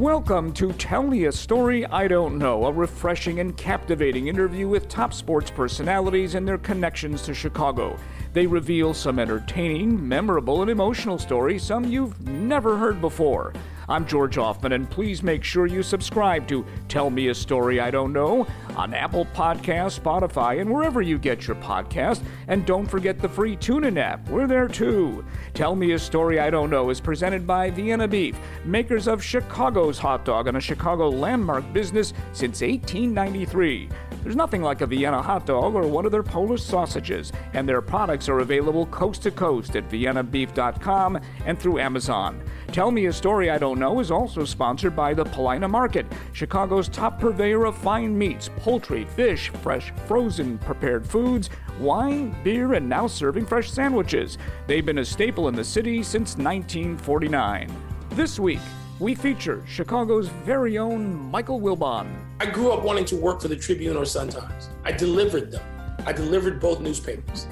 Welcome to Tell Me a Story I Don't Know, a refreshing and captivating interview with top sports personalities and their connections to Chicago. They reveal some entertaining, memorable, and emotional stories, some you've never heard before. I'm George Hoffman, and please make sure you subscribe to Tell Me a Story I Don't Know on Apple Podcasts, Spotify, and wherever you get your podcast. And don't forget the free TuneIn app. We're there too. Tell Me a Story I Don't Know is presented by Vienna Beef, makers of Chicago's hot dog and a Chicago landmark business since 1893. There's nothing like a Vienna hot dog or one of their Polish sausages, and their products are available coast to coast at viennabeef.com and through Amazon. Tell Me a Story I Don't Know is also sponsored by the Paulina Market, Chicago's top purveyor of fine meats, poultry, fish, fresh, frozen, prepared foods, wine, beer, and now serving fresh sandwiches. They've been a staple in the city since 1949. This week, we feature Chicago's very own Michael Wilbon. I grew up wanting to work for the Tribune or Sun Times. I delivered them. I delivered both newspapers.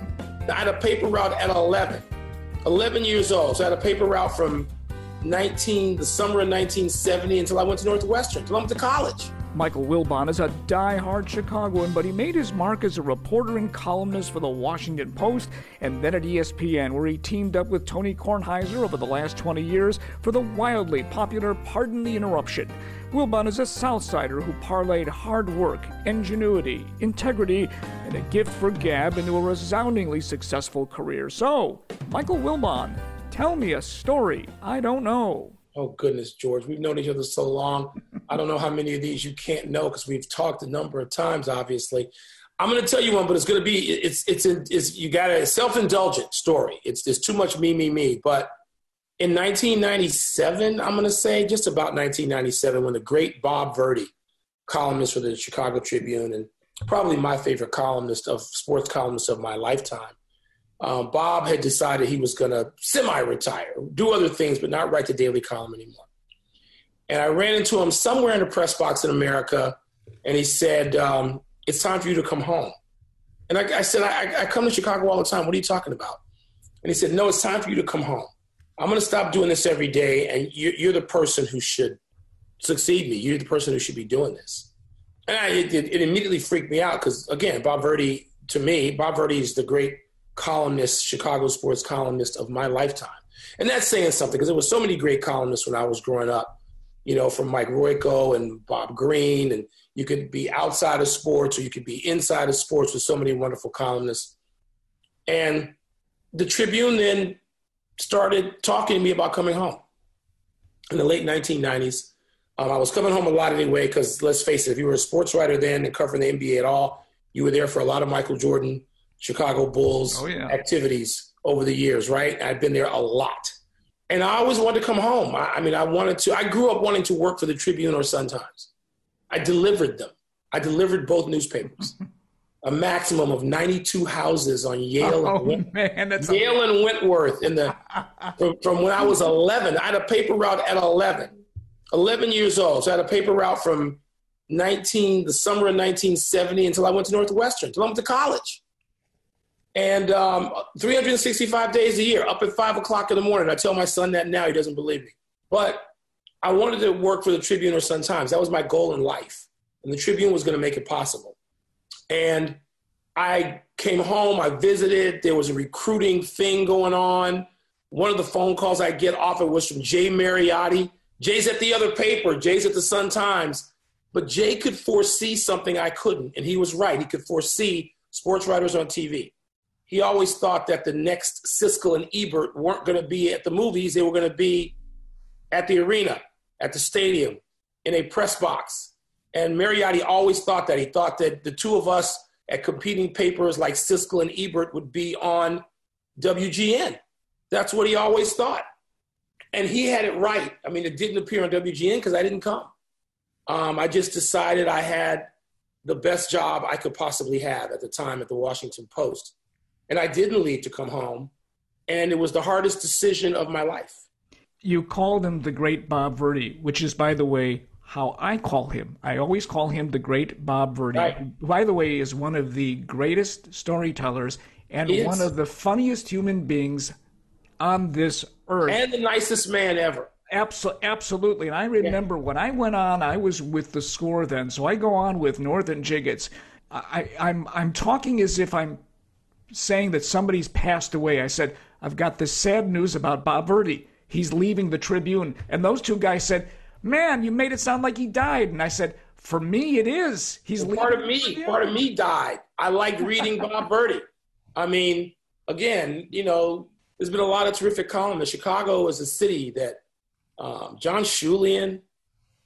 I had a paper route at 11, 11 years old. So I had a paper route from 19, the summer of 1970 until I went to Northwestern, until I went to college. Michael Wilbon is a die-hard Chicagoan, but he made his mark as a reporter and columnist for the Washington Post and then at ESPN, where he teamed up with Tony Kornheiser over the last 20 years for the wildly popular Pardon the Interruption. Wilbon is a Southsider who parlayed hard work, ingenuity, integrity, and a gift for gab into a resoundingly successful career. So, Michael Wilbon, tell me a story I don't know. Oh, goodness, George. We've known each other so long. I don't know how many of these you can't know because we've talked a number of times, obviously. I'm going to tell you one, but it's going to be, it's, it's, it's, you got a self indulgent story. It's, there's too much me, me, me. But in 1997, I'm going to say, just about 1997, when the great Bob Verdi, columnist for the Chicago Tribune, and probably my favorite columnist of sports columnist of my lifetime, um, Bob had decided he was going to semi-retire, do other things, but not write the daily column anymore. And I ran into him somewhere in the press box in America, and he said, um, "It's time for you to come home." And I, I said, I, I, come to Chicago all the time. What are you talking about?" And he said, "No, it's time for you to come home. I'm going to stop doing this every day, and you, you're the person who should succeed me. You're the person who should be doing this." And I, it, it immediately freaked me out because, again, Bob Verdi, to me, Bob Verdi is the great columnist, Chicago sports columnist of my lifetime. And that's saying something because there were so many great columnists when I was growing up, you know, from Mike Royko and Bob Greene. And you could be outside of sports or you could be inside of sports with so many wonderful columnists. And the Tribune then started talking to me about coming home in the late 1990s. Um, I was coming home a lot anyway, because let's face it, if you were a sports writer then and covering the NBA at all, you were there for a lot of Michael Jordan, Chicago Bulls oh, yeah. activities over the years, right? I've been there a lot. And I always wanted to come home. I, I mean, I wanted to, I grew up wanting to work for the Tribune or Sun Times. I delivered them. I delivered both newspapers. a maximum of 92 houses on Yale, oh, and, man, that's Yale and Wentworth in the from, from, when I was 11. I had a paper route at 11, 11 years old. So I had a paper route from 19 the summer of 1970 until I went to Northwestern, until I went to college. And um, 365 days a year, up at five o'clock in the morning. I tell my son that now; he doesn't believe me. But I wanted to work for the Tribune or Sun Times. That was my goal in life, and the Tribune was going to make it possible. And I came home, I visited, there was a recruiting thing going on. One of the phone calls I get often was from Jay Mariotti. Jay's at the other paper, Jay's at the Sun Times. But Jay could foresee something I couldn't, and he was right. He could foresee sports writers on TV. He always thought that the next Siskel and Ebert weren't going to be at the movies, they were going to be at the arena, at the stadium, in a press box, and Mariotti always thought that. He thought that the two of us at competing papers like Siskel and Ebert would be on WGN. That's what he always thought. And he had it right. I mean, it didn't appear on WGN because I didn't come. Um, I just decided I had the best job I could possibly have at the time at the Washington Post. And I didn't leave to come home. And it was the hardest decision of my life. You called him the great Bob Verdi, which is, by the way, how I call him. I always call him the great Bob Verdi, right. by the way, is one of the greatest storytellers and one of the funniest human beings on this earth. And the nicest man ever. Absol- absolutely. And I remember yeah. when I went on, I was with the score then. So I go on with Norm and Jiggetts. I, I'm, I'm talking as if I'm saying that somebody's passed away. I said, I've got this sad news about Bob Verdi. He's leaving the Tribune. And those two guys said, man, you made it sound like he died. And I said, for me, it is. He's well, part of me. Part of me died. I liked reading Bob Verdi. I mean, again, you know, there's been a lot of terrific columnists. Chicago is a city that um, John Schulian,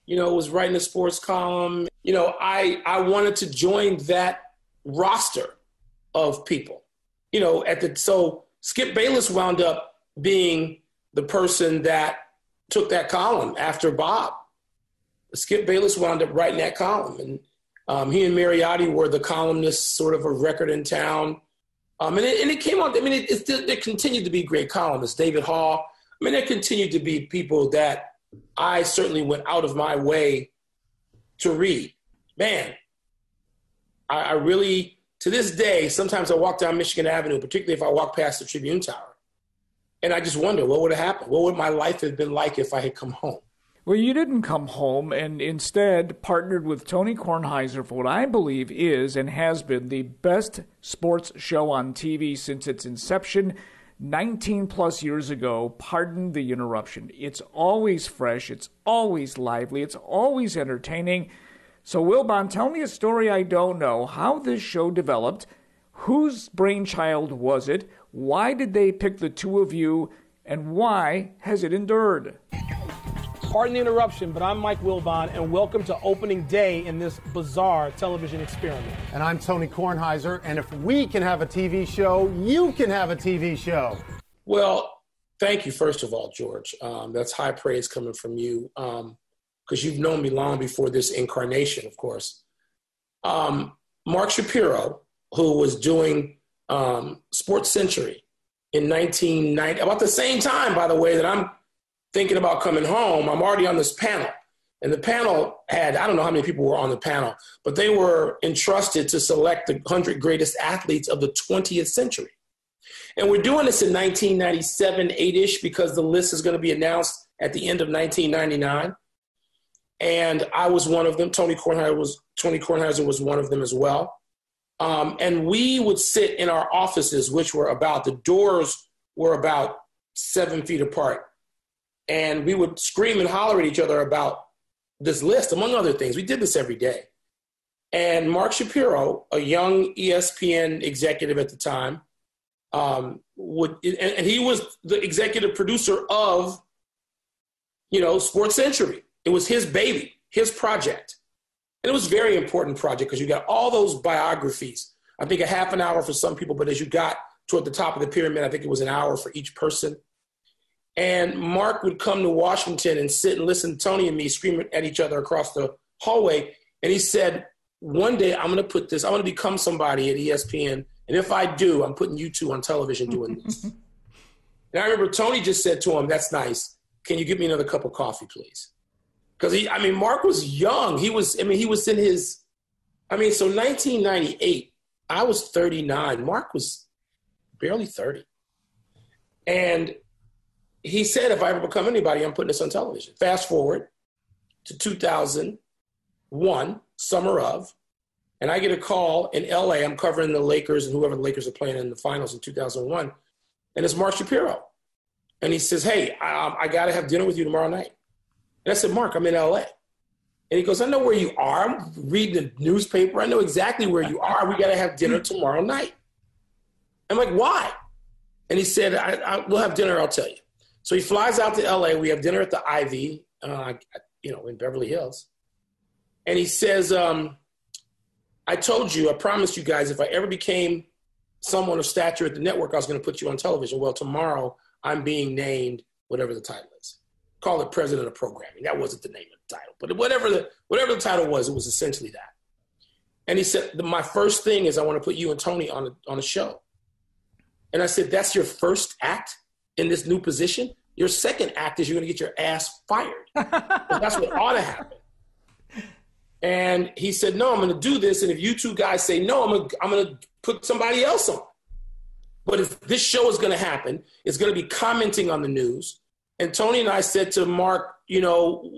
you know, was writing a sports column. You know, I I wanted to join that roster of people. You know, at the so Skip Bayless wound up being the person that took that column after Bob. Skip Bayless wound up writing that column, and um, he and Mariotti were the columnists, sort of a record in town. Um, and, it, and it came on. I mean, it, it, continued to be great columnists. David Haugh. I mean, there continued to be people that I certainly went out of my way to read. Man, I, I really, to this day, sometimes I walk down Michigan Avenue, particularly if I walk past the Tribune Tower, and I just wonder what would have happened. What would my life have been like if I had come home? Well, you didn't come home and instead partnered with Tony Kornheiser for what I believe is and has been the best sports show on TV since its inception 19 plus years ago. Pardon the interruption. It's always fresh, it's always lively, it's always entertaining. So, Wilbon, tell me a story I don't know how this show developed. Whose brainchild was it? Why did they pick the two of you, and why has it endured? Pardon the interruption, but I'm Mike Wilbon, and welcome to opening day in this bizarre television experiment. And I'm Tony Kornheiser, and if we can have a TV show, you can have a TV show. Well, thank you, first of all, George. Um, that's high praise coming from you, because you've known me long before this incarnation, of course. Um, Mark Shapiro, who was doing um, Sports Century in 1990, about the same time, by the way, that I'm thinking about coming home. I'm already on this panel. And the panel had, I don't know how many people were on the panel, but they were entrusted to select the 100 greatest athletes of the 20th century. And we're doing this in 1997, 8 ish, because the list is going to be announced at the end of 1999. And I was one of them. Tony Kornheiser was, Tony Kornheiser was one of them as well. Um, and we would sit in our offices, which were about, the doors were about seven feet apart. And we would scream and holler at each other about this list, among other things. We did this every day. And Mark Shapiro, a young ESPN executive at the time, um, would, and, and he was the executive producer of, you know, Sports Century. It was his baby, his project. And it was a very important project because you got all those biographies. I think a half an hour for some people, but as you got toward the top of the pyramid, I think it was an hour for each person. And Mark would come to Washington and sit and listen to Tony and me screaming at each other across the hallway. And he said, One day I'm going to put this, I'm going to become somebody at ESPN. And if I do, I'm putting you two on television doing this. and I remember Tony just said to him, That's nice. Can you give me another cup of coffee, please? Because he, I mean, Mark was young. He was, I mean, he was in his, I mean, so 1998, I was 39. Mark was barely 30. And he said, if I ever become anybody, I'm putting this on television. Fast forward to 2001, summer of, and I get a call in LA. I'm covering the Lakers and whoever the Lakers are playing in the finals in 2001. And it's Mark Shapiro. And he says, Hey, I, um, I got to have dinner with you tomorrow night. And I said, Mark, I'm in LA. And he goes, I know where you are. I'm reading the newspaper. I know exactly where you are. We got to have dinner tomorrow night. I'm like, why? And he said, I, I, we'll have dinner. I'll tell you. So he flies out to LA. We have dinner at the Ivy, uh, you know, in Beverly Hills. And he says, um, I told you, I promised you guys, if I ever became someone of stature at the network, I was going to put you on television. Well, tomorrow I'm being named whatever the title is. Call it president of programming. That wasn't the name of the title, but whatever the whatever the title was, it was essentially that. And he said, my first thing is I want to put you and Tony on a, on a show. And I said, that's your first act? in this new position, your second act is you're going to get your ass fired. that's what ought to happen. And he said, No, I'm going to do this. And if you two guys say no, I'm going to, I'm going to put somebody else on. But if this show is going to happen, it's going to be commenting on the news. And Tony and I said to Mark, you know,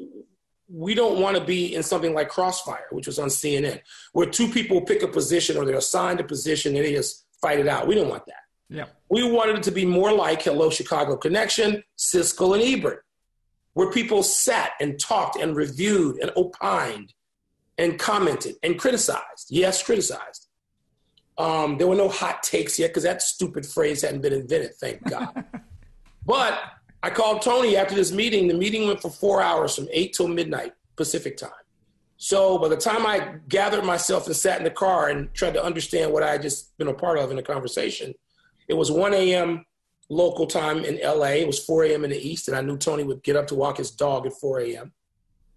we don't want to be in something like Crossfire, which was on CNN, where two people pick a position or they're assigned a position and they just fight it out. We don't want that. Yeah. We wanted it to be more like Hello Chicago Connection, Siskel and Ebert, where people sat and talked and reviewed and opined and commented and criticized. Yes, criticized. Um, there were no hot takes yet because that stupid phrase hadn't been invented, thank God. but I called Tony after this meeting. The meeting went for four hours from 8 till midnight Pacific time. So by the time I gathered myself and sat in the car and tried to understand what I had just been a part of in the conversation, it was 1 a.m. local time in LA. It was 4 a.m. in the East, and I knew Tony would get up to walk his dog at 4 a.m.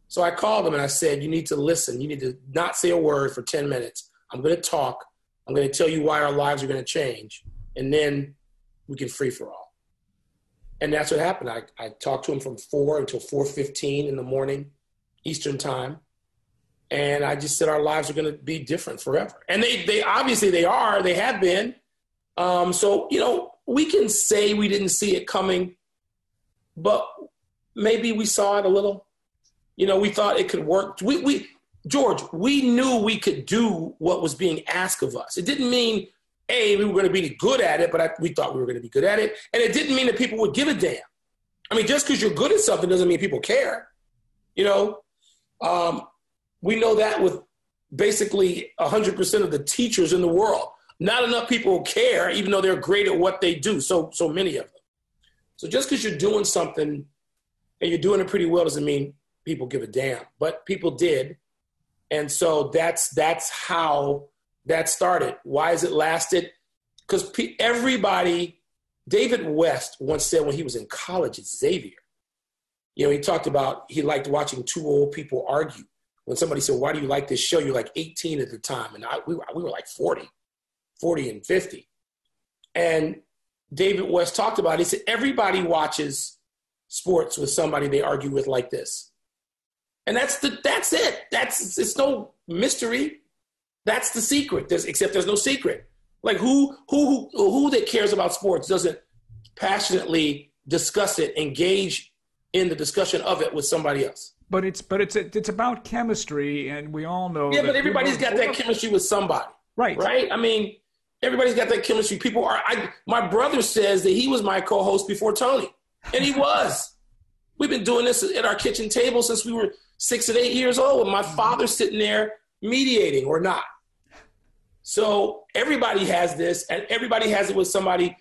So I called him and I said, You need to listen. You need to not say a word for 10 minutes. I'm going to talk. I'm going to tell you why our lives are going to change. And then we can free for all. And that's what happened. I, I talked to him from 4 until 4.15 in the morning, Eastern time. And I just said our lives are going to be different forever. And they, they obviously they are. They have been. Um, so, you know, we can say we didn't see it coming, but maybe we saw it a little. You know, we thought it could work. We, we, George, we knew we could do what was being asked of us. It didn't mean, A, we were going to be good at it, but I, we thought we were going to be good at it. And it didn't mean that people would give a damn. I mean, just because you're good at something doesn't mean people care. You know, um, we know that with basically 100% of the teachers in the world not enough people care, even though they're great at what they do. So so many of them. So just because you're doing something and you're doing it pretty well doesn't mean people give a damn. But people did, and so that's that's how that started. Why has it lasted? Because pe- everybody. David West once said when he was in college at Xavier, you know, he talked about he liked watching two old people argue. When somebody said, "Why do you like this show?" You're like 18 at the time, and I, we, were, we were like 40. 40 and 50. And David West talked about it. He said, everybody watches sports with somebody they argue with like this. And that's the that's it. That's it's no mystery. That's the secret. There's, except there's no secret. Like who who who who that cares about sports doesn't passionately discuss it, engage in the discussion of it with somebody else. But it's but it's it's about chemistry, and we all know. Yeah, but everybody's got that chemistry with somebody. Right. Right. I mean, Everybody's got that chemistry. People are. I, my brother says that he was my co-host before Tony, and he was. We've been doing this at our kitchen table since we were six and eight years old. With my father sitting there mediating or not. So everybody has this, and everybody has it with somebody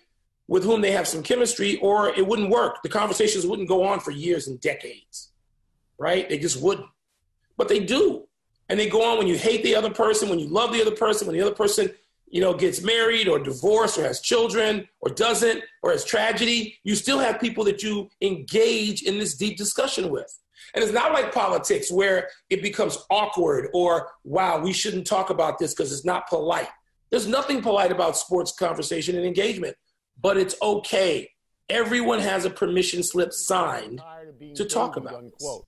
with whom they have some chemistry, or it wouldn't work. The conversations wouldn't go on for years and decades, right? They just wouldn't. But they do. And they go on when you hate the other person, when you love the other person, when the other person, you know, gets married or divorced or has children or doesn't or has tragedy, you still have people that you engage in this deep discussion with. And it's not like politics where it becomes awkward or, wow, we shouldn't talk about this because it's not polite. There's nothing polite about sports conversation and engagement, but it's okay. Everyone has a permission slip signed to talk about unquote.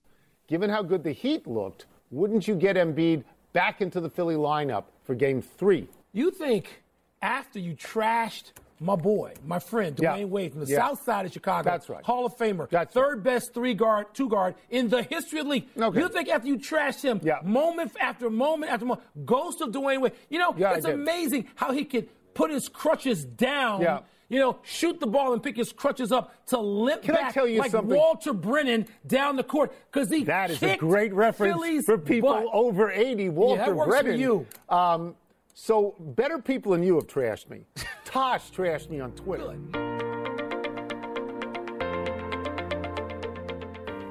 Given how good the Heat looked, wouldn't you get Embiid back into the Philly lineup for game three? You think after you trashed my boy, my friend, Dwyane yeah. Wade from the yeah. south side of Chicago. That's right. Hall of Famer. That's third right. best three guard, two guard in the history of the league. Okay. You think after you trash him, yeah. moment after moment after moment, goes to Dwyane Wade. You know, yeah, it's amazing how he could put his crutches down. Yeah. You know, shoot the ball and pick his crutches up to limp Can back I tell you like something? Walter Brennan down the court because he that is a great reference Philly's for people butt. over eighty. Walter yeah, that works Brennan. For you. Um, so better people than you have trashed me. Tosh trashed me on Twitter.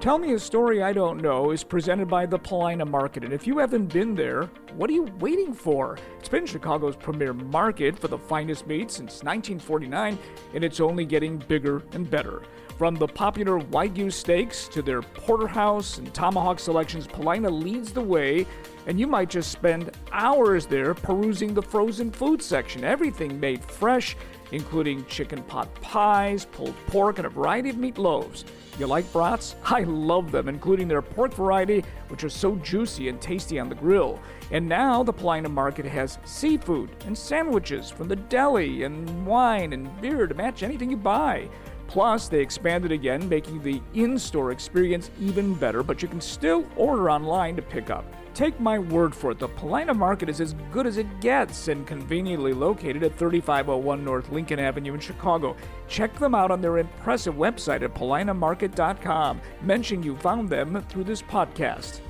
Tell Me a Story I Don't Know is presented by the Paulina Market. And if you haven't been there, what are you waiting for? It's been Chicago's premier market for the finest meat since 1949, and it's only getting bigger and better. From the popular Wagyu steaks to their porterhouse and tomahawk selections, Paulina leads the way, and you might just spend hours there perusing the frozen food section. Everything made fresh, including chicken pot pies, pulled pork, and a variety of meatloaves. You like brats? I love them, including their pork variety, which are so juicy and tasty on the grill. And now the Paulina Market has seafood and sandwiches from the deli, and wine and beer to match anything you buy. Plus, they expanded again, making the in store experience even better, but you can still order online to pick up. Take my word for it, the Paulina Market is as good as it gets and conveniently located at 3501 North Lincoln Avenue in Chicago. Check them out on their impressive website at paulinamarket.com. Mention you found them through this podcast.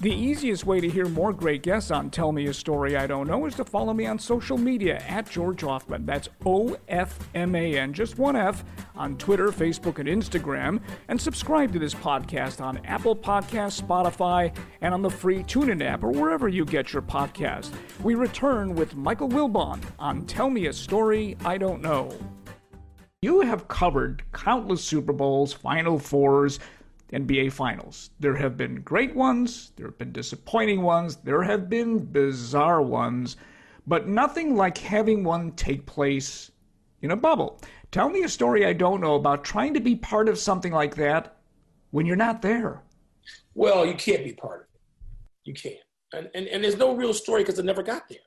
The easiest way to hear more great guests on Tell Me a Story I Don't Know is to follow me on social media at George Hoffman. That's O F M A N, just one F, on Twitter, Facebook, and Instagram. And subscribe to this podcast on Apple Podcasts, Spotify, and on the free TuneIn app or wherever you get your podcast. We return with Michael Wilbon on Tell Me a Story I Don't Know. You have covered countless Super Bowls, Final Fours, NBA Finals. There have been great ones, there have been disappointing ones, there have been bizarre ones, but nothing like having one take place in a bubble. Tell me a story I don't know about trying to be part of something like that when you're not there. Well, you can't be part of it. You can't. And, and, and there's no real story because I never got there.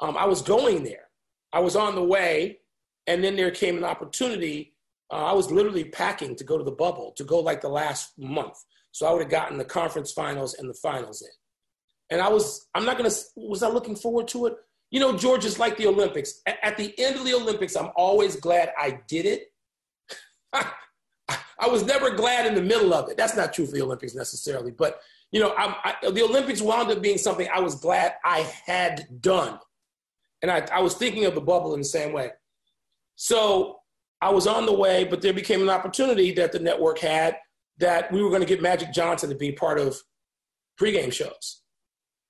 Um, I was going there. I was on the way, and then there came an opportunity uh, I was literally packing to go to the bubble, to go like the last month. So I would have gotten the conference finals and the finals in. And I was, I'm not going to, was I looking forward to it? You know, George is like the Olympics. At, the end of the Olympics, I'm always glad I did it. I was never glad in the middle of it. That's not true for the Olympics necessarily. But, you know, I, I, the Olympics wound up being something I was glad I had done. And I, I was thinking of the bubble in the same way. So I was on the way, but there became an opportunity that the network had that we were going to get Magic Johnson to be part of pregame shows.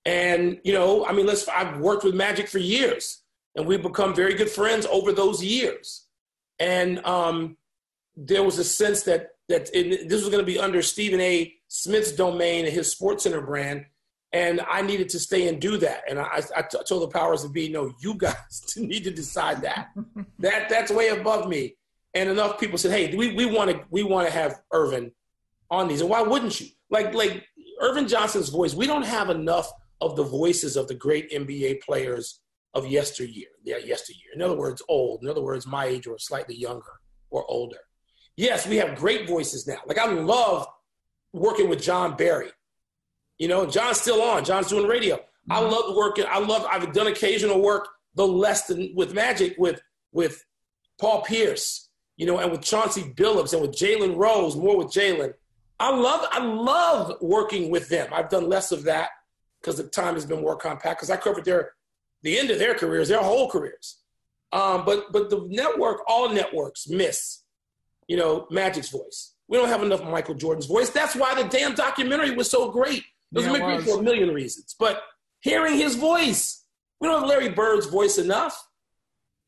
And, you know, I mean, let's, I've worked with Magic for years and we've become very good friends over those years. And um, there was a sense that, that it, this was going to be under Stephen A. Smith's domain and his Sports Center brand. And I needed to stay and do that. And I, I told the powers that be, no, you guys need to decide that. that that's way above me and enough people said, "Hey, we we want to we want to have Earvin on these." And why wouldn't you? Like like Earvin Johnson's voice. We don't have enough of the voices of the great NBA players of yesteryear. Yeah, yesteryear. In other words, old. In other words, my age or slightly younger or older. Yes, we have great voices now. Like I love working with Jon Barry. You know, Jon's still on. Jon's doing radio. Mm-hmm. I love working. I love. I've done occasional work, though less than with Magic, with with Paul Pierce you know, and with Chauncey Billups and with Jalen Rose, more with Jalen. I love I love working with them. I've done less of that because the time has been more compact. Because I covered their the end of their careers, their whole careers. Um, but but the network, all networks miss, you know, Magic's voice. We don't have enough Michael Jordan's voice. That's why the damn documentary was so great. It was yeah, for a million reasons. But hearing his voice, we don't have Larry Bird's voice enough.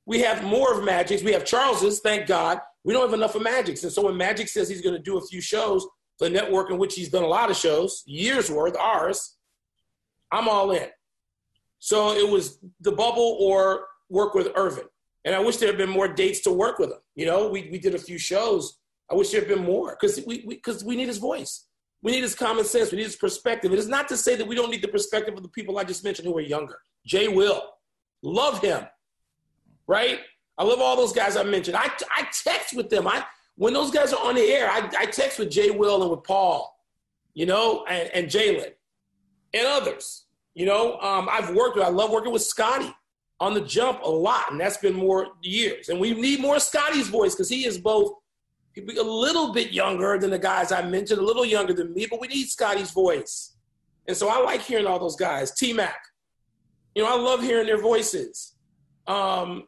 We have more of Magic's. We have Charles's, thank God. We don't have enough of Magic's. And so when Magic says he's going to do a few shows, the network in which he's done a lot of shows, years worth, ours, I'm all in. So it was the bubble or work with Earvin. And I wish there had been more dates to work with him. You know, we, we did a few shows. I wish there had been more because we, we, cause we need his voice. We need his common sense. We need his perspective. It is not to say that we don't need the perspective of the people I just mentioned who are younger. Jay Will, love him, right? I love all those guys I mentioned. I, I text with them. I when those guys are on the air, I, I text with Jay Will and with Paul, you know, and, and Jalen and others. You know, um, I've worked with, I love working with Scottie on the jump a lot, and that's been more years. And we need more Scottie's voice because he is both a little bit younger than the guys I mentioned, a little younger than me, but we need Scottie's voice. And so I like hearing all those guys. T Mac, you know, I love hearing their voices. Um,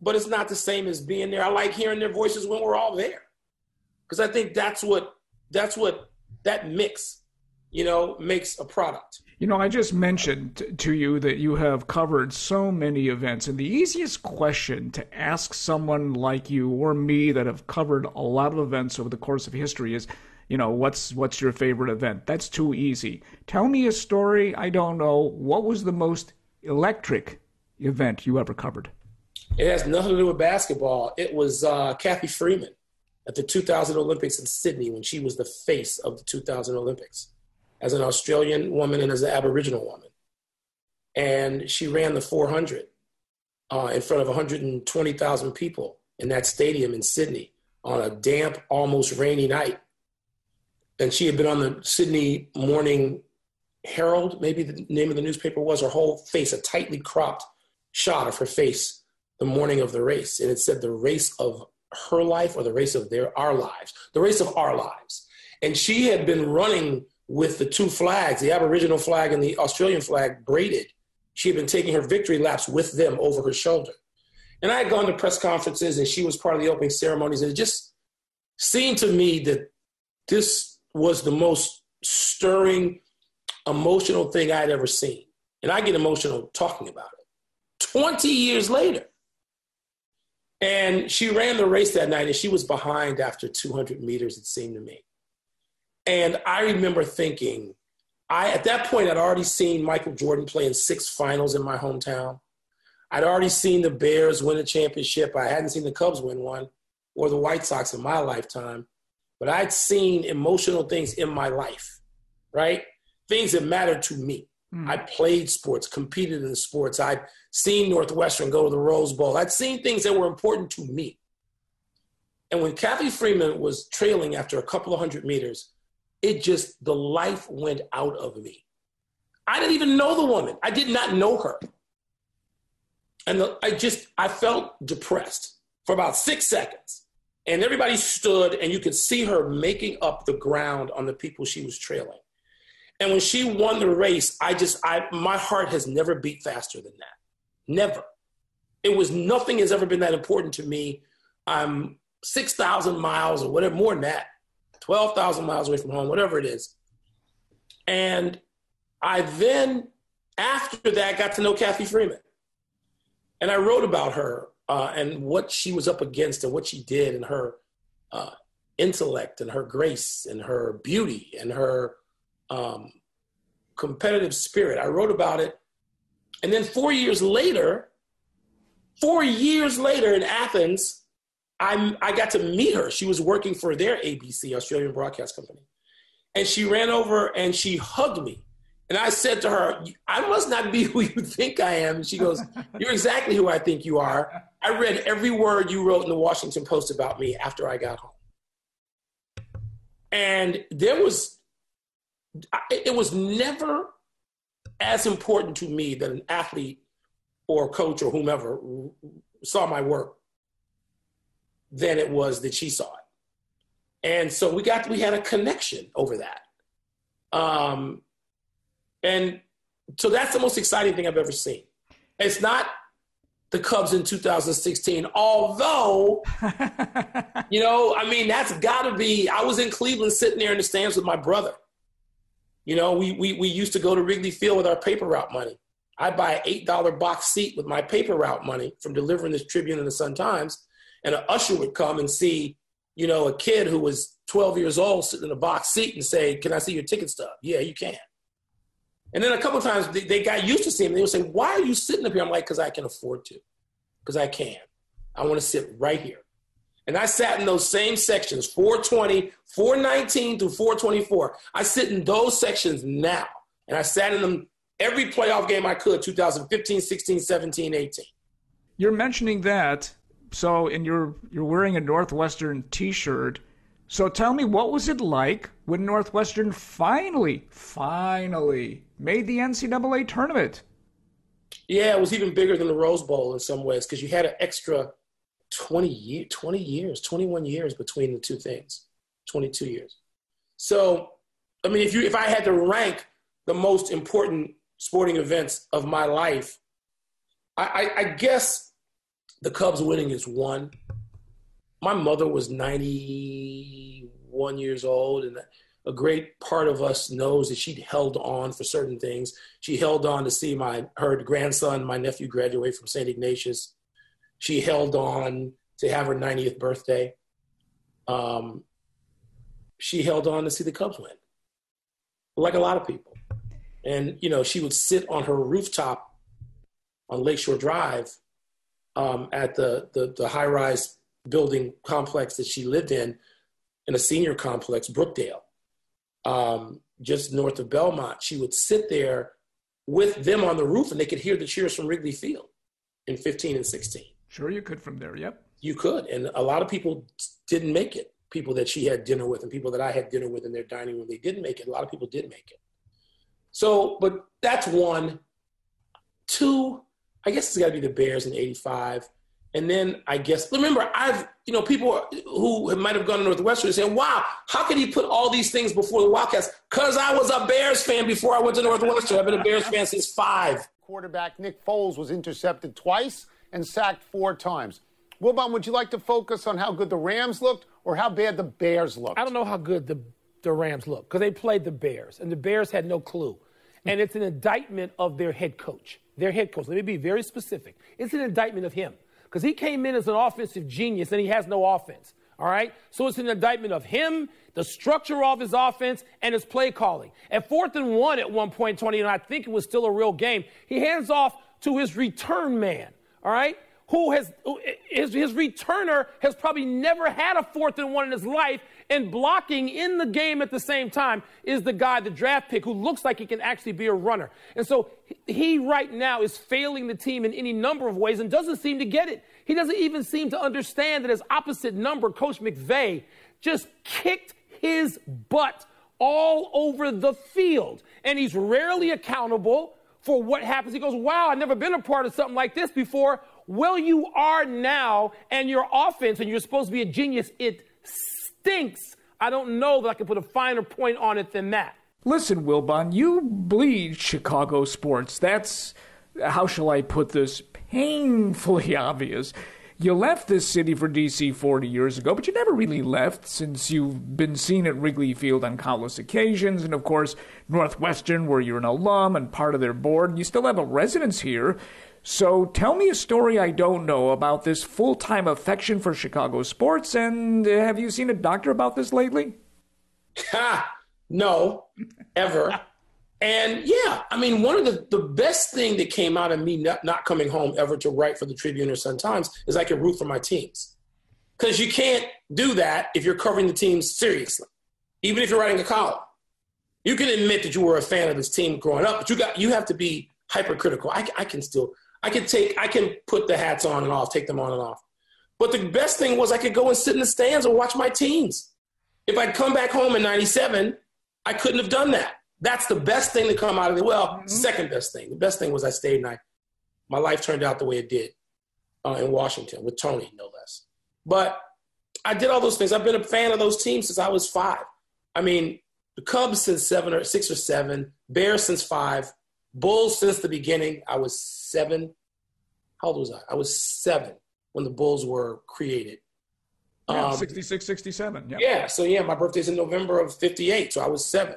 but it's not the same as being there. I like hearing their voices when we're all there, because I think that's what that's what that mix, you know, makes a product. You know, I just mentioned to you that you have covered so many events, and the easiest question to ask someone like you or me that have covered a lot of events over the course of history is, you know, what's what's your favorite event? That's too easy. Tell me a story. I don't know. What was the most electric event you ever covered? It has nothing to do with basketball. It was uh, Cathy Freeman at the 2000 Olympics in Sydney when she was the face of the 2000 Olympics as an Australian woman and as an Aboriginal woman. And she ran the 400 uh, in front of 120,000 people in that stadium in Sydney on a damp, almost rainy night. And she had been on the Sydney Morning Herald, maybe the name of the newspaper was, her whole face, a tightly cropped shot of her face the morning of the race, and it said the race of her life or the race of their our lives, the race of our lives. And she had been running with the two flags, the Aboriginal flag and the Australian flag, braided. She had been taking her victory laps with them over her shoulder. And I had gone to press conferences, and she was part of the opening ceremonies, and it just seemed to me that this was the most stirring, emotional thing I'd ever seen. And I get emotional talking about it. 20 years later, and she ran the race that night and she was behind after 200 meters, it seemed to me. And I remember thinking, I at that point I'd already seen Michael Jordan play in six finals in my hometown. I'd already seen the Bears win a championship. I hadn't seen the Cubs win one or the White Sox in my lifetime, but I'd seen emotional things in my life, right? Things that mattered to me. Mm. I played sports, competed in sports. I'd seen Northwestern go to the Rose Bowl. I'd seen things that were important to me. And when Cathy Freeman was trailing after a couple of hundred meters, it just, the life went out of me. I didn't even know the woman. I did not know her. And the, I just, I felt depressed for about six seconds. And everybody stood, and you could see her making up the ground on the people she was trailing. And when she won the race, I just, I, my heart has never beat faster than that. Never. It was nothing has ever been that important to me. I'm 6,000 miles or whatever, more than that, 12,000 miles away from home, whatever it is. And I then, after that, got to know Cathy Freeman. And I wrote about her uh, and what she was up against and what she did and her uh, intellect and her grace and her beauty and her um, competitive spirit. I wrote about it. And then four years later, four years later in Athens, I, I got to meet her. She was working for their ABC, Australian Broadcast Company. And she ran over and she hugged me. And I said to her, I must not be who you think I am. And she goes, You're exactly who I think you are. I read every word you wrote in the Washington Post about me after I got home. And there was it was never as important to me that an athlete or coach or whomever saw my work than it was that she saw it. And so we got we had a connection over that. Um, and so that's the most exciting thing I've ever seen. It's not the Cubs in 2016, although, you know, I mean, that's got to be. I was in Cleveland sitting there in the stands with my brother. You know, we, we, we used to go to Wrigley Field with our paper route money. I'd buy an $8 box seat with my paper route money from delivering this Tribune and the Sun Times, and an usher would come and see, you know, a kid who was 12 years old sitting in a box seat and say, Can I see your ticket stub? Yeah, you can. And then a couple times they, they, got used to seeing me. They would say, Why are you sitting up here? I'm like, Because I can afford to, because I can. I want to sit right here. And I sat in those same sections 420, 419 through 424. I sit in those sections now. And I sat in them every playoff game I could 2015, 16, 17, 18. You're mentioning that. So, and you're you're wearing a Northwestern T-shirt. So tell me, what was it like when Northwestern finally, finally made the NCAA tournament? Yeah, it was even bigger than the Rose Bowl in some ways because you had an extra 20, year, 20 years, 21 years between the two things, 22 years. So, I mean, if you if I had to rank the most important sporting events of my life, I, I, I guess the Cubs winning is one. My mother was 91 years old, and a great part of us knows that she held on for certain things. She held on to see my her grandson, my nephew, graduate from St. Ignatius. She held on to have her 90th birthday. Um, she held on to see the Cubs win, like a lot of people. And you know, she would sit on her rooftop on Lakeshore Drive um, at the, the the high rise building complex that she lived in, in a senior complex, Brookdale, um, just north of Belmont. She would sit there with them on the roof, and they could hear the cheers from Wrigley Field in 15 and 16. Sure, you could from there. Yep, you could, and a lot of people didn't make it. People that she had dinner with, and people that I had dinner with in their dining room, they didn't make it. A lot of people did make it. So, but that's one. Two, I guess it's got to be the Bears in '85. And then I guess remember I've you know people who might have gone to Northwestern saying, "Wow, how could he put all these things before the Wildcats?" Because I was a Bears fan before I went to Northwestern. I've been a Bears fan since five. Quarterback Nick Foles was intercepted twice and sacked four times. Wilbon, would you like to focus on how good the Rams looked or how bad the Bears looked? I don't know how good the the Rams looked because they played the Bears and the Bears had no clue. And it's an indictment of their head coach. Their head coach. Let me be very specific. It's an indictment of him because he came in as an offensive genius and he has no offense. All right? So it's an indictment of him, the structure of his offense, and his play calling. At fourth and one at one point, Tony, and I think it was still a real game, he hands off to his return man. All right? Who has his, his returner has probably never had a fourth and one in his life, and blocking in the game at the same time is the guy, the draft pick, who looks like he can actually be a runner. And so he right now is failing the team in any number of ways and doesn't seem to get it. He doesn't even seem to understand that his opposite number, Coach McVay, just kicked his butt all over the field. And he's rarely accountable for what happens. He goes, Wow, I've never been a part of something like this before. Well, you are now, and your offense, and you're supposed to be a genius. It stinks. I don't know that I can put a finer point on it than that. Listen, Wilbon, you bleed Chicago sports. That's, how shall I put this, painfully obvious. You left this city for DC 40 years ago, but you never really left since you've been seen at Wrigley Field on countless occasions, and of course, Northwestern, where you're an alum and part of their board. And you still have a residence here. So tell me a story I don't know about this full time affection for Chicago sports, and uh, have you seen a doctor about this lately? Ha! No, ever. And yeah, I mean, one of the, the best thing that came out of me not, not coming home ever to write for the Tribune or Sun Times is I could root for my teams. Because you can't do that if you're covering the teams seriously, even if you're writing a column. You can admit that you were a fan of this team growing up, but you got you have to be hypercritical. I, I can still I can take, I can put the hats on and off, take them on and off. But the best thing was I could go and sit in the stands and watch my teams. If I'd come back home in 97, I couldn't have done that. That's the best thing to come out of it. Well, mm-hmm. second best thing. The best thing was I stayed and I, my life turned out the way it did uh, in Washington with Tony, no less. But I did all those things. I've been a fan of those teams since I was five. I mean, the Cubs since seven or six or seven, Bears since five, Bulls since the beginning. I was seven. How old was I? I was seven when the Bulls were created. Yeah, um, 66, 67. Yeah. yeah. So yeah, my birthday's in November of 58. So I was seven.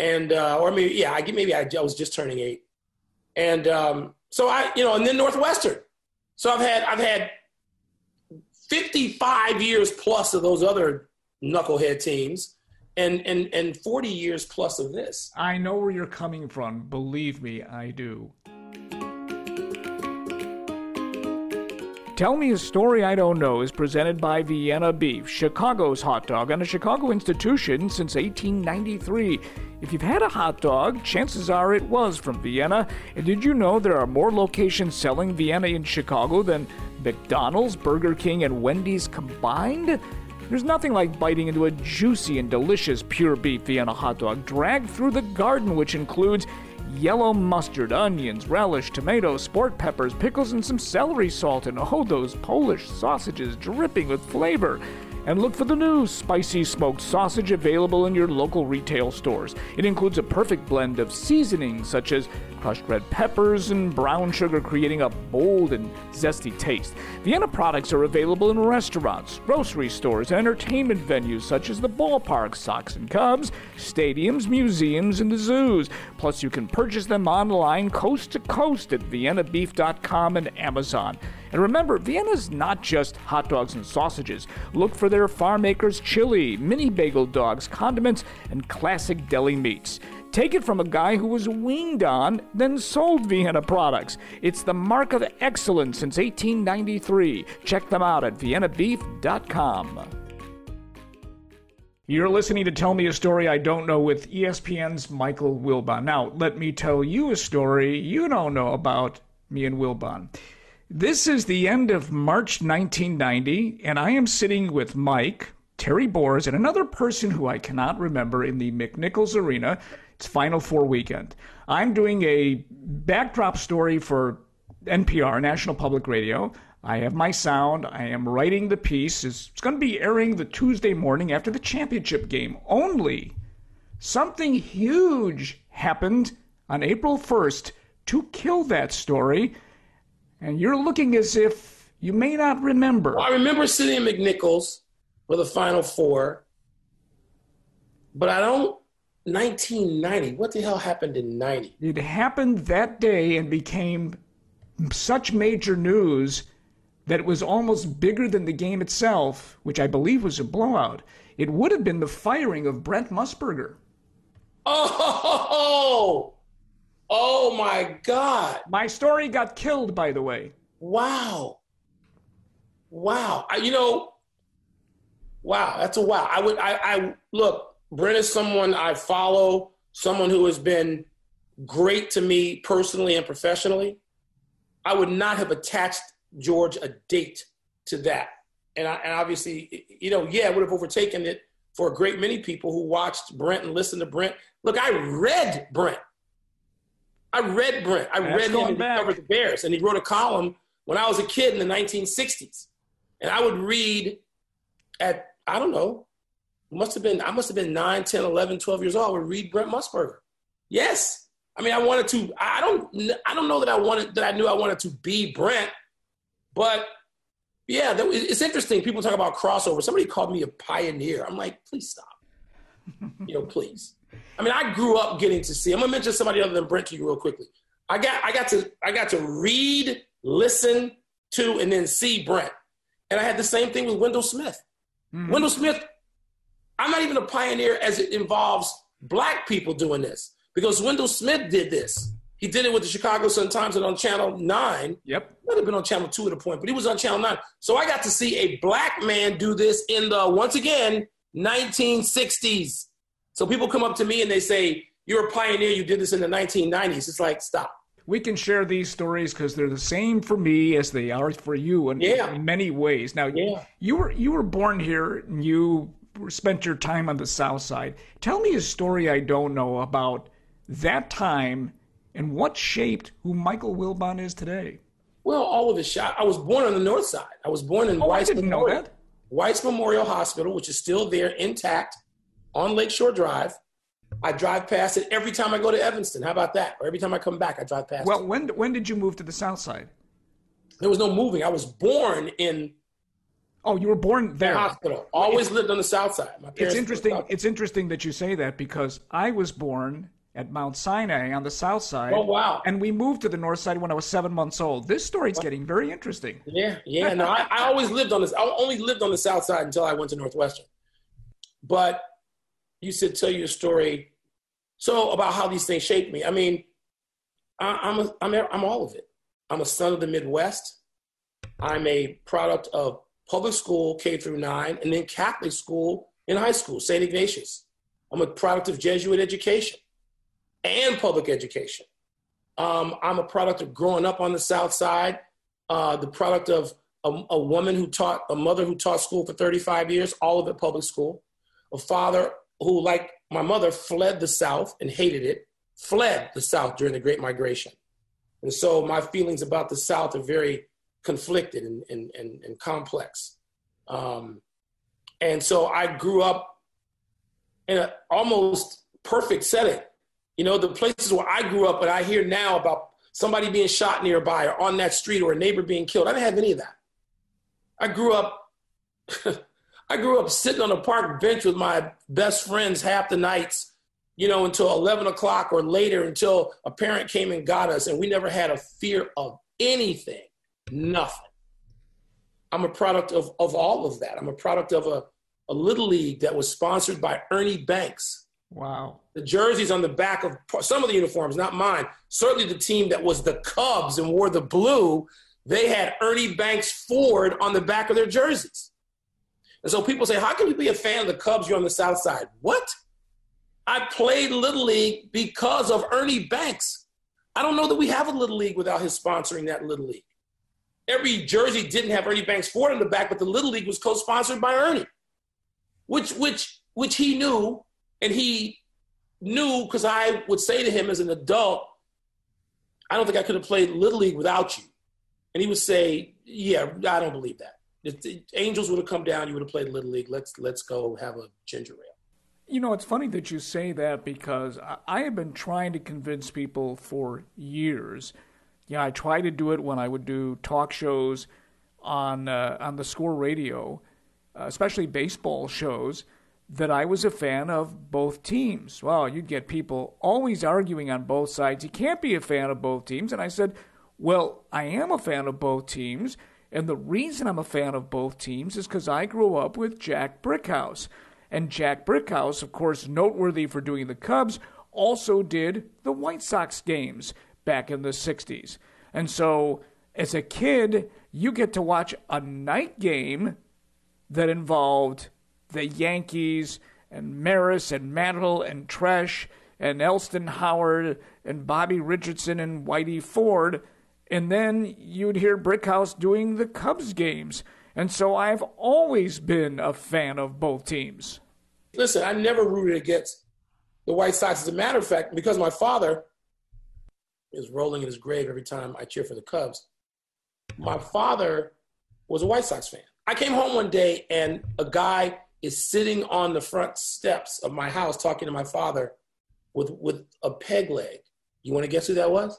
And, uh, or maybe, yeah, I get maybe I, I was just turning eight. And, um, so I, you know, and then Northwestern. So I've had, I've had 55 years plus of those other knucklehead teams and, and, and 40 years plus of this. I know where you're coming from. Believe me, I do. Tell Me a Story I Don't Know is presented by Vienna Beef, Chicago's hot dog, and a Chicago institution since 1893. If you've had a hot dog, chances are it was from Vienna. And did you know there are more locations selling Vienna in Chicago than McDonald's, Burger King, and Wendy's combined? There's nothing like biting into a juicy and delicious pure beef Vienna hot dog dragged through the garden, which includes yellow mustard, onions, relish, tomatoes, sport peppers, pickles, and some celery salt, and oh, those Polish sausages dripping with flavor. And look for the new spicy smoked sausage available in your local retail stores. It includes a perfect blend of seasonings such as crushed red peppers and brown sugar, creating a bold and zesty taste. Vienna products are available in restaurants, grocery stores, and entertainment venues such as the ballpark, Sox and Cubs, stadiums, museums, and the zoos. Plus, you can purchase them online coast to coast at viennabeef.com and Amazon. And remember, Vienna's not just hot dogs and sausages. Look for their farm makers chili, mini bagel dogs, condiments, and classic deli meats. Take it from a guy who was weaned on, then sold Vienna products. It's the mark of excellence since 1893. Check them out at viennabeef.com. You're listening to Tell Me a Story I Don't Know with ESPN's Michael Wilbon. Now, let me tell you a story you don't know about me and Wilbon. This is the end of March 1990, and I am sitting with Mike, Terry Boers, and another person who I cannot remember in the McNichols Arena it's Final Four weekend. I'm doing a backdrop story for NPR, National Public Radio. I have my sound. I am writing the piece. It's, it's going to be airing the Tuesday morning after the championship game. Only something huge happened on April 1st to kill that story. And you're looking as if you may not remember. Well, I remember sitting in McNichols for the Final Four, but I don't 1990. What the hell happened in 90? It happened that day and became such major news that it was almost bigger than the game itself, which I believe was a blowout. It would have been the firing of Brent Musburger. Oh, oh my God! My story got killed, by the way. Wow, wow. I, you know, wow. That's a wow. I would. I, I look. Brent is someone I follow, someone who has been great to me personally and professionally. I would not have attached George a date to that. And, I, and obviously, you know, yeah, I would have overtaken it for a great many people who watched Brent and listened to Brent. Look, I read Brent. I read Brent. I That's read him back. he covered the Bears. And he wrote a column when I was a kid in the 1960s. And I would read at, I don't know, must have been, I must have been 9, 10, 11, 12 years old. I would read Brent Musburger. Yes. I mean, I wanted to, I don't, I don't know that I wanted, that I knew I wanted to be Brent, but yeah, it's interesting. People talk about crossover. Somebody called me a pioneer. I'm like, please stop. you know, please. I mean, I grew up getting to see. I'm gonna mention somebody other than Brent to you real quickly. I got, I got to, I got to read, listen to, and then see Brent. And I had the same thing with Wendell Smith. Mm-hmm. Wendell Smith I'm not even a pioneer as it involves black people doing this because Wendell Smith did this. He did it with the Chicago Sun Times and on Channel 9. Yep. Might have been on Channel 2 at a point, but he was on Channel 9. So I got to see a black man do this in the, once again, 1960s. So people come up to me and they say, You're a pioneer, you did this in the 1990s. It's like, stop. We can share these stories because they're the same for me as they are for you in, yeah. in many ways. Now, yeah. you were you were born here and you spent your time on the South Side. Tell me a story I don't know about that time and what shaped who Michael Wilbon is today. Well, all of his shot. I was born on the North Side. I was born in oh, didn't Memorial. Know that. Weiss Memorial Hospital, which is still there intact on Lakeshore Drive. I drive past it every time I go to Evanston. How about that? Or every time I come back, I drive past well, it. Well, when when did you move to the South Side? There was no moving. I was born in. Oh, you were born there. hospital. Always lived on the South Side. it's interesting. It's interesting that you say that because I was born at Mount Sinai on the south side. Oh wow! And we moved to the north side when I was seven months old. This story's getting very interesting. Yeah, yeah. No, I, I always lived on this. I only lived on the south side until I went to Northwestern. But you said tell your story. So about how these things shaped me. I mean, I, I'm a, I'm a, I'm all of it. I'm a son of the Midwest. I'm a product of public school K through nine, and then Catholic school in high school, St. Ignatius. I'm a product of Jesuit education and public education. Um, I'm a product of growing up on the South Side, uh, the product of a, a, woman who taught, a mother who taught school for 35 years, all of it public school, a father who, like my mother, fled the South and hated it, fled the South during the Great Migration. And so my feelings about the South are very conflicted and, and, and, and complex. Um, and so I grew up in an almost perfect setting you know, the places where I grew up and I hear now about somebody being shot nearby or on that street or a neighbor being killed. I didn't have any of that. I grew up I grew up sitting on a park bench with my best friends half the nights, you know, until 11 o'clock or later until a parent came and got us. And we never had a fear of anything, nothing. I'm a product of, of all of that. I'm a product of a, a little league that was sponsored by Ernie Banks. Wow. The jerseys on the back of some of the uniforms, not mine. Certainly the team that was the Cubs and wore the blue, they had Ernie Banks Ford on the back of their jerseys. And so people say, How can you be a fan of the Cubs? You're on the South Side. What? I played Little League because of Ernie Banks. I don't know that we have a Little League without his sponsoring that Little League. Every jersey didn't have Ernie Banks Ford on the back, but the Little League was co-sponsored by Ernie, which which which he knew and he knew because I would say to him as an adult, I don't think I could have played Little League without you. And he would say, Yeah, I don't believe that. If the Angels would have come down, you would have played Little League. Let's let's go have a ginger ale. You know, it's funny that you say that because I have been trying to convince people for years. Yeah, I tried to do it when I would do talk shows on uh, on the score radio, uh, especially baseball shows that I was a fan of both teams. Well, you'd get people always arguing on both sides. You can't be a fan of both teams. And I said, well, I am a fan of both teams. And the reason I'm a fan of both teams is because I grew up with Jack Brickhouse. And Jack Brickhouse, of course, noteworthy for doing the Cubs, also did the White Sox games back in the 60s. And so, as a kid, you get to watch a night game that involved the Yankees and Maris and Mantle and Tresh and Elston Howard and Bobby Richardson and Whitey Ford. And then you'd hear Brickhouse doing the Cubs games. And so I've always been a fan of both teams. Listen, I never rooted against the White Sox. As a matter of fact, because my father is rolling in his grave every time I cheer for the Cubs, my father was a White Sox fan. I came home one day and a guy is sitting on the front steps of my house talking to my father with with a peg leg. You want to guess who that was?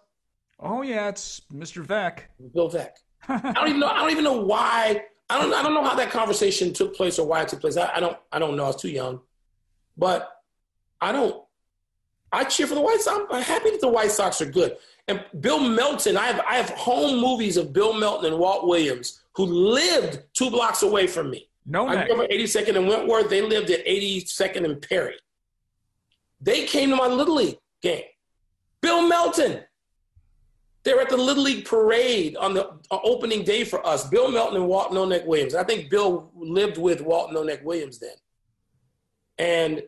Oh yeah, it's Mr. Veeck. Bill Veeck. I don't even know. I don't even know why. I don't. I don't know how that conversation took place or why it took place. I, I don't. I don't know. I was too young. But I don't. I cheer for the White Sox. I'm happy that the White Sox are good. And Bill Melton. I have. I have home movies of Bill Melton and Walt Williams who lived two blocks away from me. No, I grew up at 82nd and Wentworth. They lived at 82nd and Perry. They came to my Little League game. Bill Melton. They were at the Little League parade on the uh, opening day for us. Bill Melton and Walt Noneck Williams. I think Bill lived with Walt Noneck Williams then. And,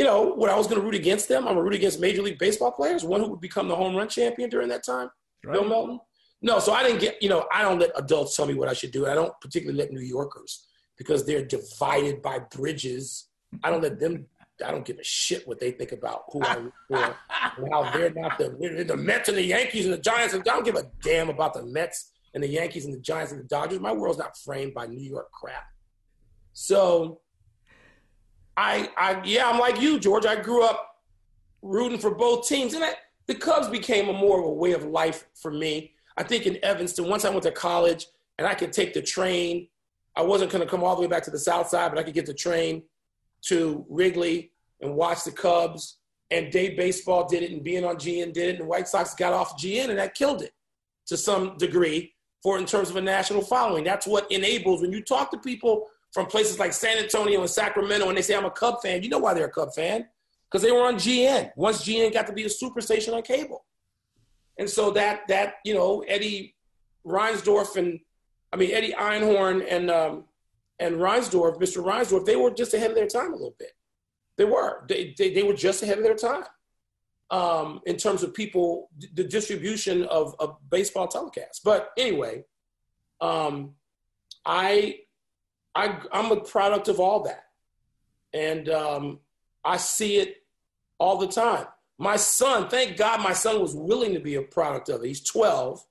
you know, what I was going to root against them, I'm going to root against Major League Baseball players, one who would become the home run champion during that time, right. Bill Melton. No, so I didn't get, you know, I don't let adults tell me what I should do. I don't particularly let New Yorkers because they're divided by bridges. I don't let them, I don't give a shit what they think about who I root for and how they're not the, the Mets and the Yankees and the Giants. I don't give a damn about the Mets and the Yankees and the Giants and the Dodgers. My world's not framed by New York crap. So I, I, yeah, I'm like you, George. I grew up rooting for both teams, and I, the Cubs became a more of a way of life for me. I think in Evanston, once I went to college and I could take the train, I wasn't going to come all the way back to the South Side, but I could get the train to Wrigley and watch the Cubs. And day baseball did it, and being on GN did it, and the White Sox got off GN, and that killed it to some degree for in terms of a national following. That's what enables when you talk to people from places like San Antonio and Sacramento, and they say I'm a Cub fan. You know why they're a Cub fan? Because they were on GN. Once GN got to be a super station on cable, and so that that you know Eddie Reinsdorf and I mean Eddie Einhorn and um, and Reinsdorf, Mr. Reinsdorf, they were just ahead of their time a little bit. They were. They, they, they were just ahead of their time um, in terms of people, the distribution of, of baseball telecasts. But anyway, um, I, I, I'm a product of all that. And um, I see it all the time. My son, thank God my son was willing to be a product of it. He's 12.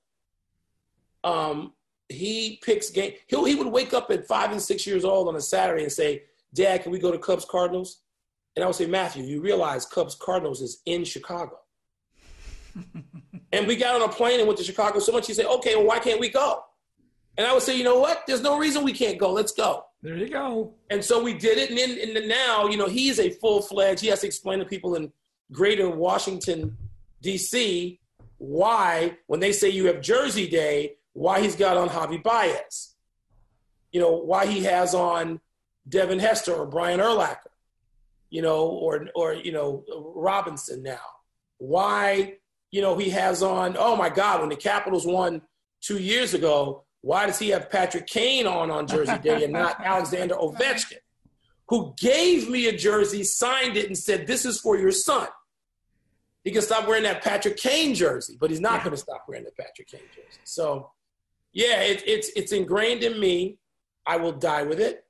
Um, he picks game. He he would wake up at five and six years old on a Saturday and say, "Dad, can we go to Cubs Cardinals?" And I would say, "Matthew, you realize Cubs Cardinals is in Chicago." and we got on a plane and went to Chicago so much. He said, "Okay, well, why can't we go?" And I would say, "You know what? There's no reason we can't go. Let's go." There you go. And so we did it. And then and then now, you know, he's a full fledged. He has to explain to people in Greater Washington D.C. why, when they say you have Jersey Day, why he's got on Javi Baez, you know, why he has on Devin Hester or Brian Urlacher, you know, or or you know Robinson now. Why you know he has on? Oh my God, when the Capitals won two years ago, why does he have Patrick Kane on on Jersey Day and not Alexander Ovechkin, who gave me a jersey, signed it, and said, "This is for your son." He can stop wearing that Patrick Kane jersey, but he's not yeah. going to stop wearing the Patrick Kane jersey. So yeah, it, it's it's ingrained in me. I will die with it.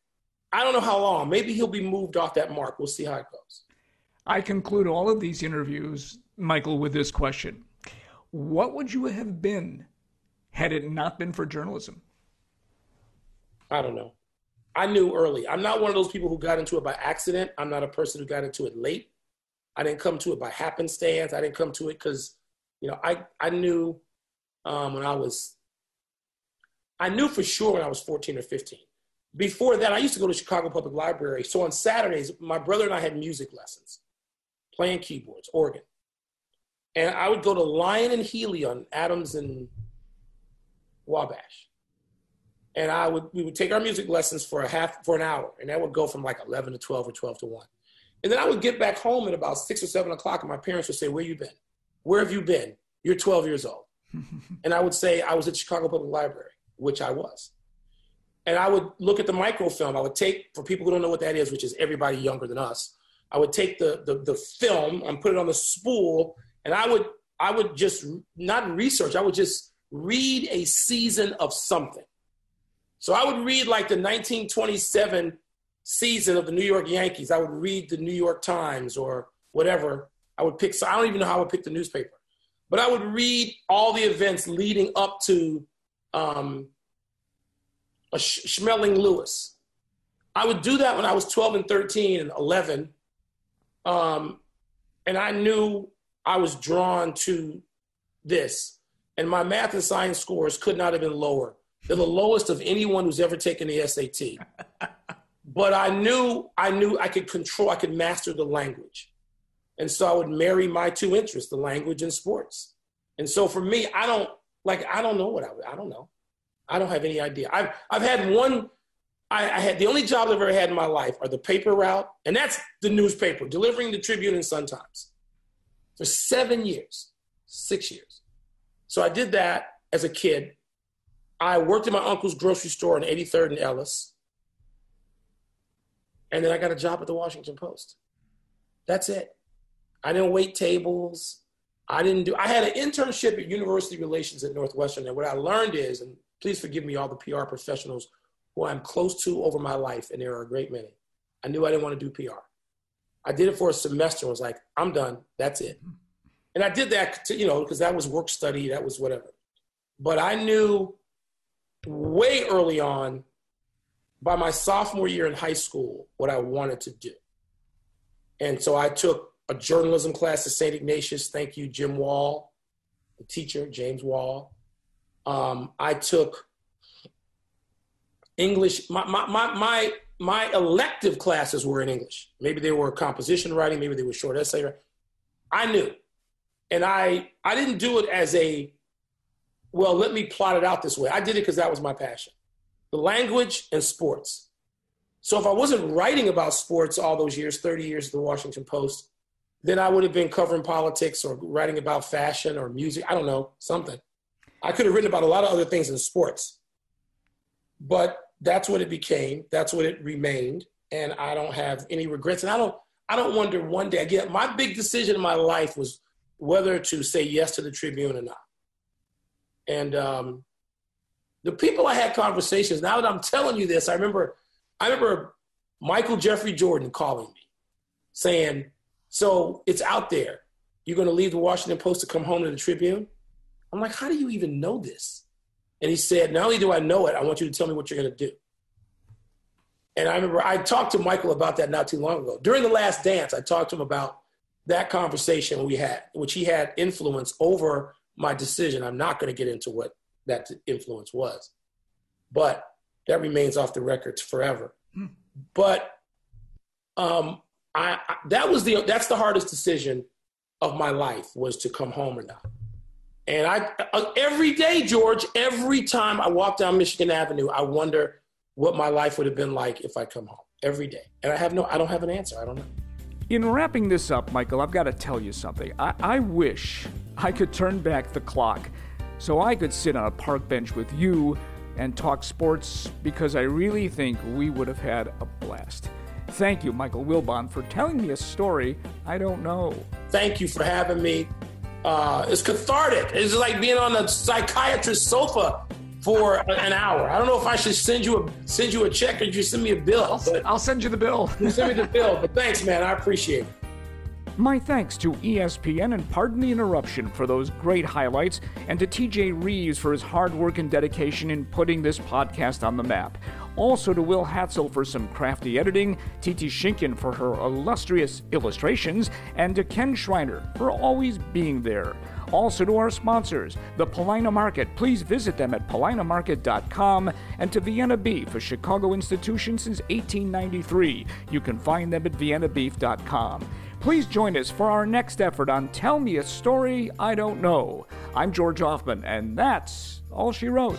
I don't know how long. Maybe he'll be moved off that mark. We'll see how it goes. I conclude all of these interviews, Michael, with this question: What would you have been had it not been for journalism? I don't know. I knew early. I'm not one of those people who got into it by accident. I'm not a person who got into it late. I didn't come to it by happenstance. I didn't come to it because, you know, I I knew um, when I was I knew for sure when I was 14 or 15. Before that, I used to go to Chicago Public Library. So on Saturdays, my brother and I had music lessons, playing keyboards, organ. And I would go to Lyon and Healy on Adams and Wabash. And I would we would take our music lessons for a half for an hour, and that would go from like 11 to 12 or 12 to 1. And then I would get back home at about six or seven o'clock, and my parents would say, Where you been? Where have you been? You're 12 years old. and I would say, I was at Chicago Public Library which I was. And I would look at the microfilm. I would take, for people who don't know what that is, which is everybody younger than us, I would take the, the, the film and put it on the spool, and I would, I would just, not research, I would just read a season of something. So I would read like the 1927 season of the New York Yankees. I would read the New York Times or whatever. I would pick, so I don't even know how I would pick the newspaper, but I would read all the events leading up to um, a Schmeling Louis. I would do that when I was 12 and 13 and 11. Um, and I knew I was drawn to this. And my math and science scores could not have been lower. They're the lowest of anyone who's ever taken the SAT. but I knew I knew I could control, I could master the language. And so I would marry my two interests, the language and sports. And so for me, I don't like I don't know what I I don't know. I don't have any idea. I've I've had one. I, I had the only job I've ever had in my life are the paper route, and that's the newspaper, delivering the Tribune and Sun Times for seven years, six years. So I did that as a kid. I worked in my uncle's grocery store on 83rd and Ellis. And then I got a job at the Washington Post. That's it. I didn't wait tables. I didn't do, I had an internship at University Relations at Northwestern. And what I learned is, and please forgive me, all the PR professionals who I'm close to over my life, and there are a great many. I knew I didn't want to do PR. I did it for a semester and was like, I'm done. That's it. And I did that, to, you know, because that was work study, that was whatever. But I knew way early on, by my sophomore year in high school, what I wanted to do. And so I took a journalism class at St. Ignatius. Thank you, Jim Wall, the teacher, James Wall. Um, I took English. My, my, my, my, my elective classes were in English. Maybe they were composition writing, maybe they were short essay writing. I knew. And I, I didn't do it as a, well, let me plot it out this way. I did it because that was my passion the language and sports. So if I wasn't writing about sports all those years, 30 years at the Washington Post, then I would have been covering politics or writing about fashion or music. I don't know, something. I could have written about a lot of other things in sports. But that's what it became. That's what it remained. And I don't have any regrets. And I don't I don't wonder one day again, my big decision in my life was whether to say yes to the Tribune or not. And um, the people I had conversations, now that I'm telling you this, I remember I remember Michael Jeffrey Jordan calling me saying, So it's out there. You're going to leave the Washington Post to come home to the Tribune? I'm like, How do you even know this? And he said, Not only do I know it, I want you to tell me what you're going to do. And I remember I talked to Michael about that not too long ago. During the last dance, I talked to him about that conversation we had, which he had influence over my decision. I'm not going to get into what that influence was. But that remains off the records forever. Hmm. But um, I, I, that was the that's the hardest decision of my life was to come home or not. And I uh, every day, George, every time I walk down Michigan Avenue, I wonder what my life would have been like if I come home every day. And I have no, I don't have an answer. I don't know. In wrapping this up, Michael, I've got to tell you something. I, I wish I could turn back the clock so I could sit on a park bench with you and talk sports because I really think we would have had a blast. Thank you, Michael Wilbon, for telling me a story I don't know. Thank you for having me. Uh, it's cathartic. It's like being on a psychiatrist's sofa for an hour. I don't know if I should send you a send you a check or you send me a bill. I'll, I'll send you the bill. send me the bill. But thanks, man. I appreciate it. My thanks to ESPN and pardon the interruption for those great highlights, and to TJ Reeves for his hard work and dedication in putting this podcast on the map. Also to Will Hatzel for some crafty editing, Titi Shinkin for her illustrious illustrations, and to Ken Schreiner for always being there. Also to our sponsors, the Paulina Market. Please visit them at paulinamarket.com and to Vienna Beef, a Chicago institution since 1893. You can find them at viennabeef.com. Please join us for our next effort on Tell Me a Story I Don't Know. I'm George Hoffman, and that's all she wrote.